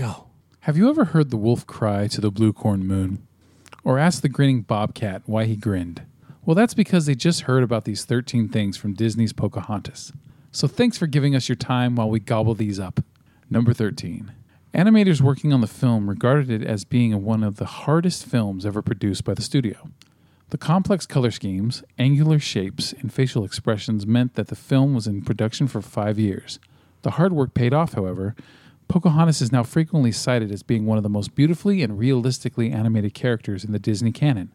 go. Have you ever heard the wolf cry to the blue corn moon? Or asked the grinning bobcat why he grinned? Well, that's because they just heard about these 13 things from Disney's Pocahontas. So thanks for giving us your time while we gobble these up. Number 13. Animators working on the film regarded it as being one of the hardest films ever produced by the studio. The complex color schemes, angular shapes, and facial expressions meant that the film was in production for five years. The hard work paid off, however. Pocahontas is now frequently cited as being one of the most beautifully and realistically animated characters in the Disney canon,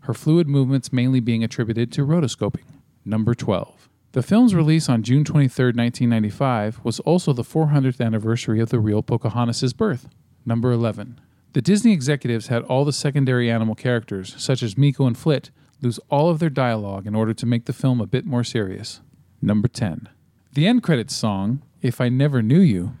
her fluid movements mainly being attributed to rotoscoping. Number 12. The film's release on June 23, 1995, was also the 400th anniversary of the real Pocahontas' birth. Number 11. The Disney executives had all the secondary animal characters, such as Meeko and Flit, lose all of their dialogue in order to make the film a bit more serious. Number 10. The end credits song, If I Never Knew You,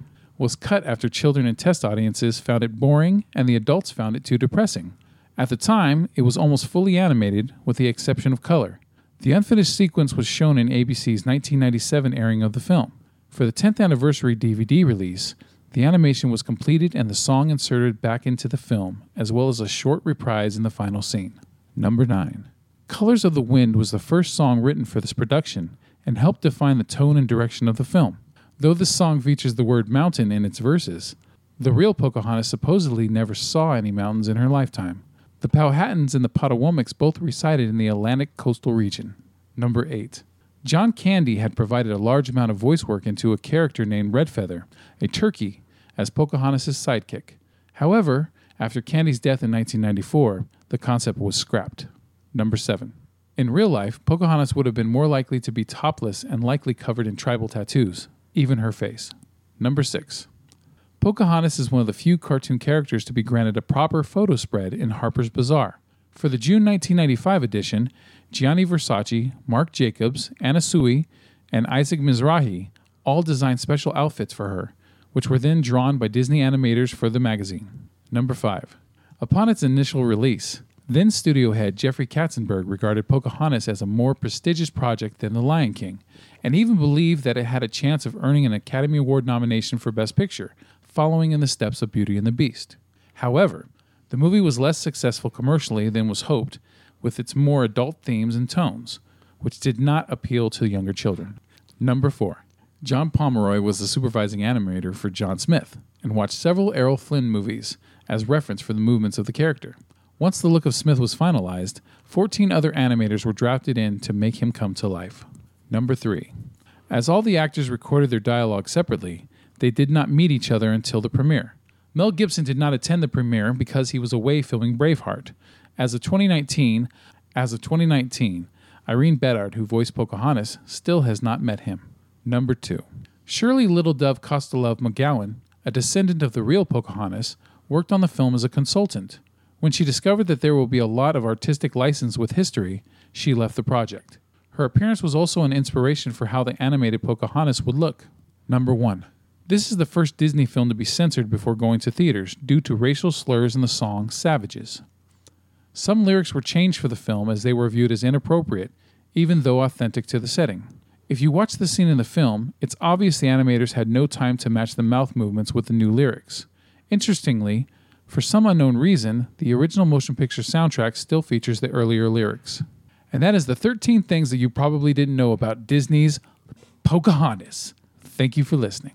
was cut after children and test audiences found it boring and the adults found it too depressing. At the time, it was almost fully animated, with the exception of color. The unfinished sequence was shown in ABC's 1997 airing of the film. For the 10th anniversary DVD release, the animation was completed and the song inserted back into the film, as well as a short reprise in the final scene. Number 9. Colors of the Wind was the first song written for this production and helped define the tone and direction of the film. Though this song features the word mountain in its verses, the real Pocahontas supposedly never saw any mountains in her lifetime. The Powhatans and the Potawatomis both resided in the Atlantic coastal region. Number 8. John Candy had provided a large amount of voice work into a character named Redfeather, a turkey, as Pocahontas' sidekick. However, after Candy's death in 1994, the concept was scrapped. Number 7. In real life, Pocahontas would have been more likely to be topless and likely covered in tribal tattoos, even her face. Number 6. Pocahontas is one of the few cartoon characters to be granted a proper photo spread in Harper's Bazaar. For the June 1995 edition, Gianni Versace, Marc Jacobs, Anna Sui, and Isaac Mizrahi all designed special outfits for her, which were then drawn by Disney animators for the magazine. Number 5. Upon its initial release, then studio head Jeffrey Katzenberg regarded Pocahontas as a more prestigious project than The Lion King, and even believed that it had a chance of earning an Academy Award nomination for Best Picture, following in the steps of Beauty and the Beast. However, the movie was less successful commercially than was hoped, with its more adult themes and tones, which did not appeal to younger children. Number 4. John Pomeroy was the supervising animator for John Smith and watched several Errol Flynn movies as reference for the movements of the character. Once the look of Smith was finalized, 14 other animators were drafted in to make him come to life. Number 3. As all the actors recorded their dialogue separately, they did not meet each other until the premiere. Mel Gibson did not attend the premiere because he was away filming Braveheart. As of 2019, as of 2019, Irene Bedard, who voiced Pocahontas, still has not met him. Number 2. Shirley Little Dove Custalow McGowan, a descendant of the real Pocahontas, worked on the film as a consultant. When she discovered that there will be a lot of artistic license with history, she left the project. Her appearance was also an inspiration for how the animated Pocahontas would look. Number 1. This is the first Disney film to be censored before going to theaters due to racial slurs in the song Savages. Some lyrics were changed for the film as they were viewed as inappropriate, even though authentic to the setting. If you watch the scene in the film, it's obvious the animators had no time to match the mouth movements with the new lyrics. Interestingly, for some unknown reason, the original motion picture soundtrack still features the earlier lyrics. And that is the 13 things that you probably didn't know about Disney's Pocahontas. Thank you for listening.